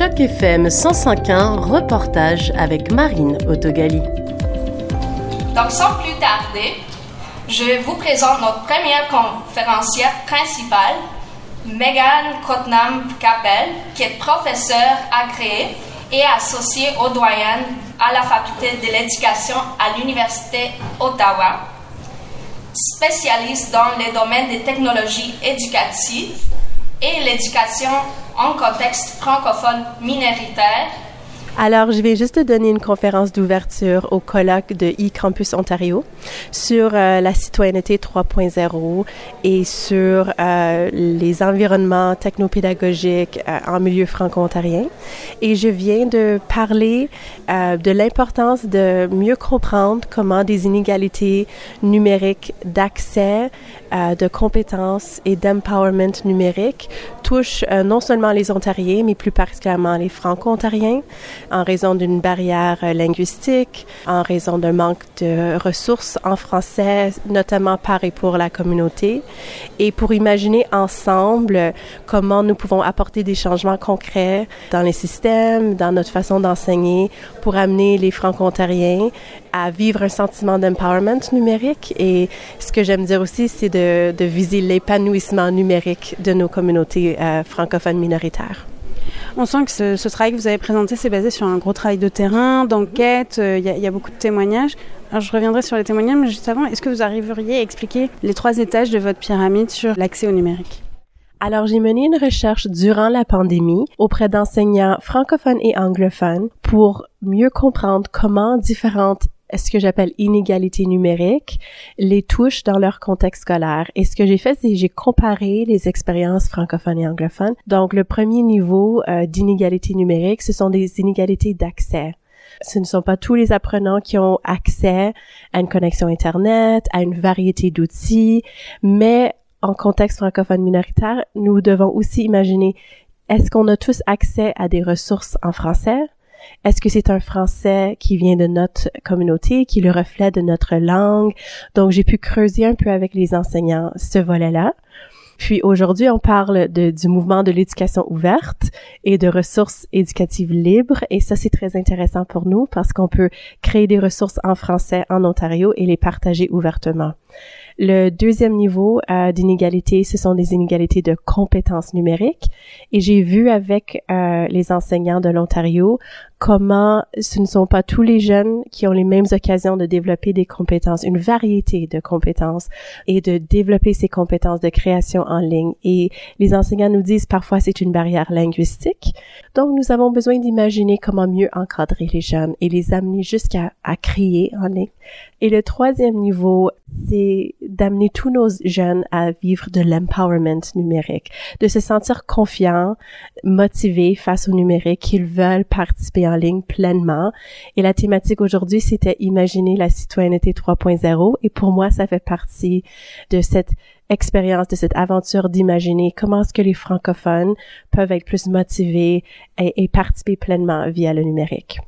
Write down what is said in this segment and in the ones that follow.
Choc FM 105.1, reportage avec Marine Autogali. Donc sans plus tarder, je vous présente notre première conférencière principale, Megan Cotnam Capel, qui est professeure agréée et associée au doyen à la faculté de l'éducation à l'Université Ottawa, spécialiste dans les domaines des technologies éducatives et l'éducation en contexte francophone minoritaire alors, je vais juste te donner une conférence d'ouverture au colloque de e-Campus Ontario sur euh, la citoyenneté 3.0 et sur euh, les environnements technopédagogiques euh, en milieu franco-ontarien. Et je viens de parler de l'importance de mieux comprendre comment des inégalités numériques d'accès, de compétences et d'empowerment numérique touchent non seulement les Ontariens, mais plus particulièrement les franco-ontariens en raison d'une barrière euh, linguistique, en raison d'un manque de ressources en français, notamment par et pour la communauté, et pour imaginer ensemble comment nous pouvons apporter des changements concrets dans les systèmes, dans notre façon d'enseigner, pour amener les franco-ontariens à vivre un sentiment d'empowerment numérique. Et ce que j'aime dire aussi, c'est de, de viser l'épanouissement numérique de nos communautés euh, francophones minoritaires. On sent que ce, travail que vous avez présenté, c'est basé sur un gros travail de terrain, d'enquête, euh, il y, a beaucoup de témoignages. Alors je reviendrai sur les témoignages, mais juste avant, est-ce que vous arriveriez à expliquer les trois étages de votre pyramide sur l'accès au numérique? Alors, j'ai mené une recherche durant la pandémie auprès d'enseignants francophones et anglophones pour mieux comprendre comment différentes ce que j'appelle inégalité numérique, les touches dans leur contexte scolaire. Et ce que j'ai fait, c'est j'ai comparé les expériences francophones et anglophones. Donc, le premier niveau euh, d'inégalité numérique, ce sont des inégalités d'accès. Ce ne sont pas tous les apprenants qui ont accès à une connexion Internet, à une variété d'outils, mais en contexte francophone minoritaire, nous devons aussi imaginer est-ce qu'on a tous accès à des ressources en français? Est-ce que c'est un français qui vient de notre communauté, qui le reflet de notre langue? Donc, j'ai pu creuser un peu avec les enseignants ce volet-là. Puis aujourd'hui, on parle de, du mouvement de l'éducation ouverte et de ressources éducatives libres. Et ça, c'est très intéressant pour nous parce qu'on peut créer des ressources en français en Ontario et les partager ouvertement. Le deuxième niveau euh, d'inégalité, ce sont des inégalités de compétences numériques. Et j'ai vu avec euh, les enseignants de l'Ontario comment ce ne sont pas tous les jeunes qui ont les mêmes occasions de développer des compétences, une variété de compétences et de développer ces compétences de création en ligne. Et les enseignants nous disent parfois c'est une barrière linguistique. Donc nous avons besoin d'imaginer comment mieux encadrer les jeunes et les amener jusqu'à à créer en ligne. Et le troisième niveau, c'est d'amener tous nos jeunes à vivre de l'empowerment numérique, de se sentir confiants, motivés face au numérique, qu'ils veulent participer en ligne pleinement. Et la thématique aujourd'hui, c'était imaginer la citoyenneté 3.0. Et pour moi, ça fait partie de cette expérience, de cette aventure d'imaginer comment est-ce que les francophones peuvent être plus motivés et, et participer pleinement via le numérique.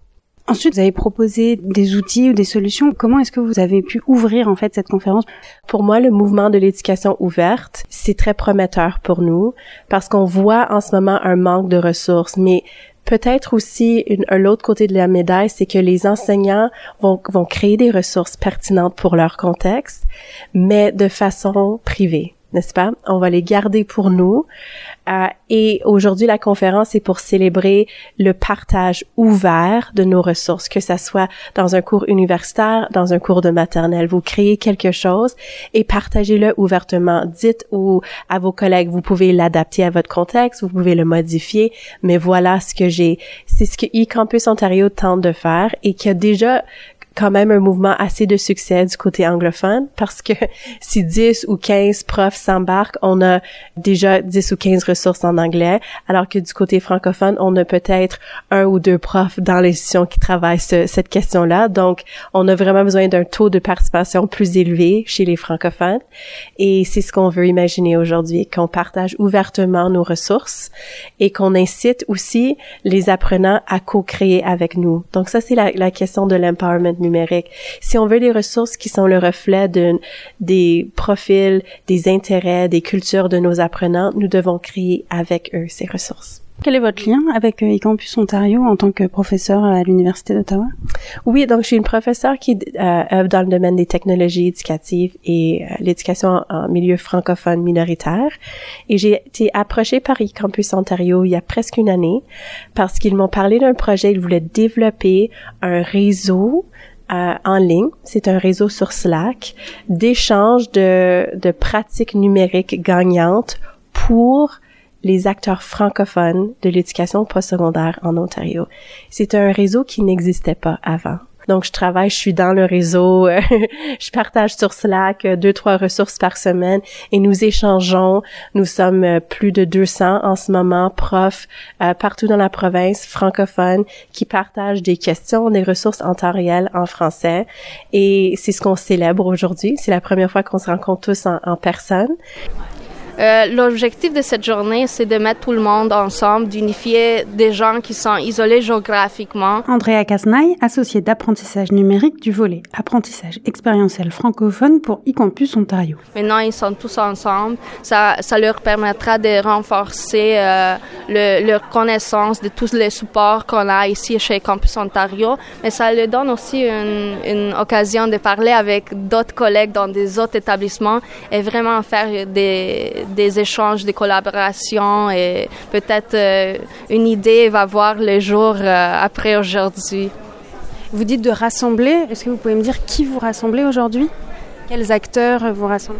Ensuite, vous avez proposé des outils ou des solutions. Comment est-ce que vous avez pu ouvrir en fait cette conférence? Pour moi, le mouvement de l'éducation ouverte, c'est très prometteur pour nous parce qu'on voit en ce moment un manque de ressources, mais peut-être aussi l'autre côté de la médaille, c'est que les enseignants vont, vont créer des ressources pertinentes pour leur contexte, mais de façon privée n'est-ce pas? On va les garder pour nous. Euh, et aujourd'hui, la conférence est pour célébrer le partage ouvert de nos ressources, que ça soit dans un cours universitaire, dans un cours de maternelle. Vous créez quelque chose et partagez-le ouvertement. Dites ou à vos collègues, vous pouvez l'adapter à votre contexte, vous pouvez le modifier, mais voilà ce que j'ai. C'est ce que e-Campus Ontario tente de faire et qui a déjà quand même un mouvement assez de succès du côté anglophone parce que si 10 ou 15 profs s'embarquent, on a déjà 10 ou 15 ressources en anglais, alors que du côté francophone, on a peut-être un ou deux profs dans l'institution qui travaillent cette question-là. Donc, on a vraiment besoin d'un taux de participation plus élevé chez les francophones. Et c'est ce qu'on veut imaginer aujourd'hui, qu'on partage ouvertement nos ressources et qu'on incite aussi les apprenants à co-créer avec nous. Donc ça, c'est la, la question de l'empowerment numérique. Si on veut des ressources qui sont le reflet de, des profils, des intérêts, des cultures de nos apprenants, nous devons créer avec eux ces ressources. Quel est votre lien avec eCampus Ontario en tant que professeur à l'Université d'Ottawa? Oui, donc je suis une professeure qui euh, œuvre dans le domaine des technologies éducatives et euh, l'éducation en, milieu francophone minoritaire. Et j'ai été approchée par eCampus Ontario il y a presque une année parce qu'ils m'ont parlé d'un projet. Ils voulaient développer un réseau euh, en ligne. C'est un réseau sur Slack d'échange de, de pratiques numériques gagnantes pour les acteurs francophones de l'éducation postsecondaire en Ontario. C'est un réseau qui n'existait pas avant. Donc, je travaille, je suis dans le réseau, je partage sur Slack euh, deux, trois ressources par semaine et nous échangeons. Nous sommes euh, plus de 200 en ce moment, profs euh, partout dans la province francophone qui partagent des questions, des ressources en temps réel en français. Et c'est ce qu'on célèbre aujourd'hui. C'est la première fois qu'on se rencontre tous en, en personne. Euh, l'objectif de cette journée, c'est de mettre tout le monde ensemble, d'unifier des gens qui sont isolés géographiquement. Andrea Casnaille, associée d'apprentissage numérique du volet apprentissage expérientiel francophone pour eCampus Ontario. Maintenant, ils sont tous ensemble. Ça, ça leur permettra de renforcer euh, le, leur connaissance de tous les supports qu'on a ici chez Campus Ontario, mais ça leur donne aussi une, une occasion de parler avec d'autres collègues dans des autres établissements et vraiment faire des des échanges, des collaborations et peut-être euh, une idée va voir le jour euh, après aujourd'hui. Vous dites de rassembler. Est-ce que vous pouvez me dire qui vous rassemblez aujourd'hui? Quels acteurs vous rassemblent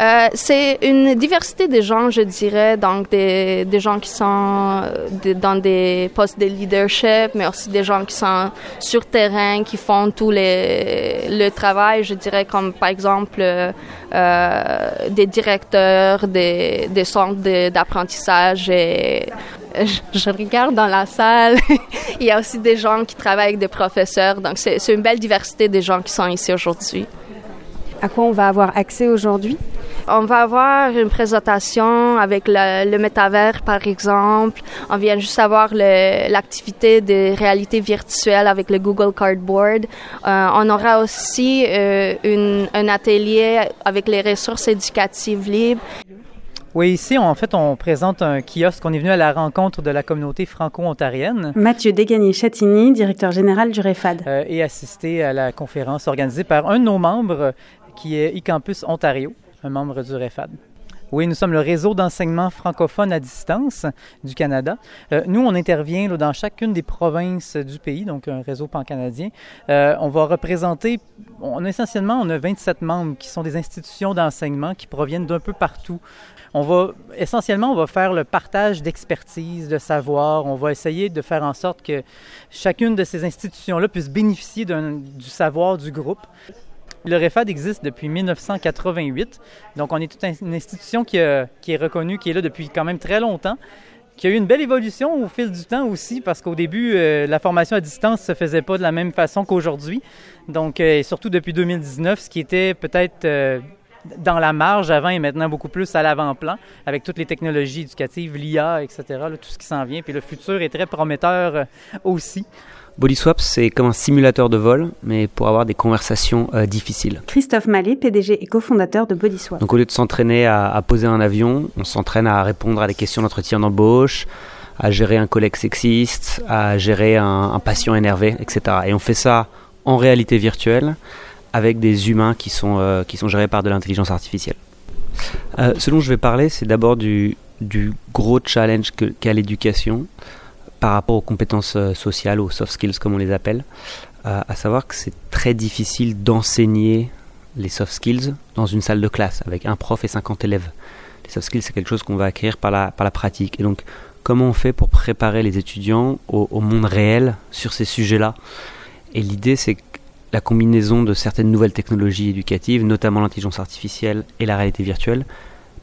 euh, c'est une diversité de gens, je dirais, donc des, gens qui sont euh, dans des postes de leadership, mais aussi des gens qui sont sur terrain, qui font tout le travail, je dirais, comme par exemple euh, des directeurs des, centres d'apprentissage je, regarde dans la salle, il y a aussi des gens qui travaillent avec des professeurs, donc c'est une belle diversité des gens qui sont ici aujourd'hui. À quoi on va avoir accès aujourd'hui? On va avoir une présentation avec le, le métavers, par exemple. On vient juste avoir l'activité de réalité virtuelle avec le Google Cardboard. Euh, on aura aussi euh, une, un atelier avec les ressources éducatives libres. Oui, ici, en fait, on présente un kiosque. On est venu à la rencontre de la communauté franco-ontarienne. Mathieu Degagné-Chatigny, directeur général du REFAD. Euh, et assisté à la conférence organisée par un de nos membres, qui est eCampus Ontario un membre du REFAD. Oui, nous sommes le réseau d'enseignement francophone à distance du Canada. Euh, nous, on intervient dans chacune des provinces du pays, donc un réseau pan-canadien. Euh, on va représenter, on, essentiellement, on a 27 membres qui sont des institutions d'enseignement qui proviennent d'un peu partout. On va, essentiellement, on va faire le partage d'expertise, de savoir. On va essayer de faire en sorte que chacune de ces institutions-là puisse bénéficier du savoir du groupe. Le REFAD existe depuis 1988, donc on est toute une institution qui, est reconnue, qui est là depuis quand même très longtemps, qui a eu une belle évolution au fil du temps aussi, parce qu'au début, euh, la formation à distance se faisait pas de la même façon qu'aujourd'hui. Donc, euh, surtout depuis 2019, ce qui était peut-être euh, dans la marge avant et maintenant beaucoup plus à l'avant-plan, avec toutes les technologies éducatives, l'IA, etc., tout ce qui s'en vient. Puis le futur est très prometteur aussi. BodySwap, c'est comme un simulateur de vol, mais pour avoir des conversations euh, difficiles. Christophe Mallet, PDG et cofondateur de BodySwap. Donc au lieu de s'entraîner à, poser un avion, on s'entraîne à répondre à des questions d'entretien d'embauche, à gérer un collègue sexiste, à gérer un, patient énervé, etc. Et on fait ça en réalité virtuelle avec des humains qui sont, euh, qui sont gérés par de l'intelligence artificielle. Euh, ce dont je vais parler, c'est d'abord du, du gros challenge qu'a l'éducation par rapport aux compétences euh, sociales, aux soft skills comme on les appelle, euh, à savoir que c'est très difficile d'enseigner les soft skills dans une salle de classe avec un prof et 50 élèves. Les soft skills, c'est quelque chose qu'on va acquérir par la, par la pratique. Et donc, comment on fait pour préparer les étudiants au, monde réel sur ces sujets-là? Et l'idée, c'est que la combinaison de certaines nouvelles technologies éducatives, notamment l'intelligence artificielle et la réalité virtuelle,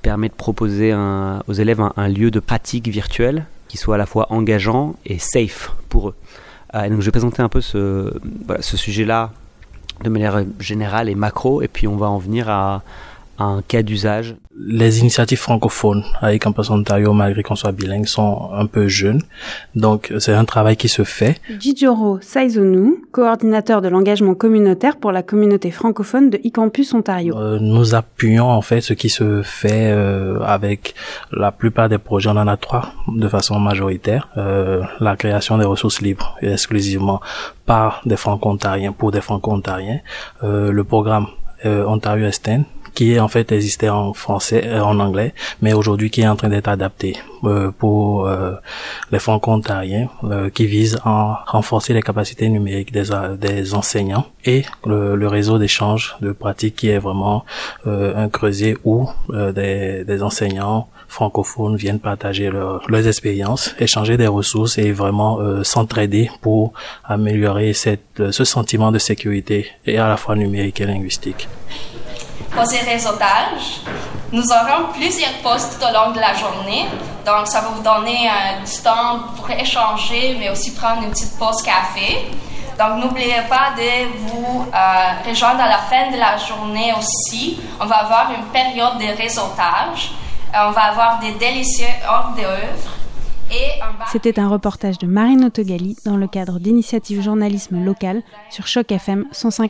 permet de proposer aux élèves un, un, lieu de pratique virtuelle qui soit à la fois engageant et safe pour eux. Euh, donc je vais présenter un peu ce sujet-là de manière générale et macro, et puis on va en venir à, un cas d'usage? Les initiatives francophones avec Campus Ontario, malgré qu'on soit bilingue, sont un peu jeunes. Donc, c'est un travail qui se fait. Jijoro Saizonu, coordinateur de l'engagement communautaire pour la communauté francophone de eCampus Ontario. Euh, nous appuyons en fait ce qui se fait euh, avec la plupart des projets. On en a trois de façon majoritaire. Euh, la création des ressources libres et exclusivement par des franco-ontariens pour des franco-ontariens. Euh, le programme euh, Ontario Esten qui en fait existait en français, euh, en anglais, mais aujourd'hui qui est en train d'être adapté euh, pour euh, les franco-ontariens, qui vise à renforcer les capacités numériques des, des enseignants et le, le réseau d'échange de pratiques qui est vraiment un creuset où des, des enseignants francophones viennent partager leurs expériences, échanger des ressources et vraiment s'entraider pour améliorer cette, ce sentiment de sécurité et à la fois numérique et linguistique poser réseautage. Nous aurons plusieurs postes tout au long de la journée, donc ça va vous donner un du temps pour échanger, mais aussi prendre une petite pause café. Donc n'oubliez pas de vous euh, rejoindre à la fin de la journée aussi. On va avoir une période de réseautage. Euh, on va avoir des délicieux hors d'œuvre. C'était un reportage de Marine Autogali dans le cadre d'initiative journalisme local sur Choc FM 105.1.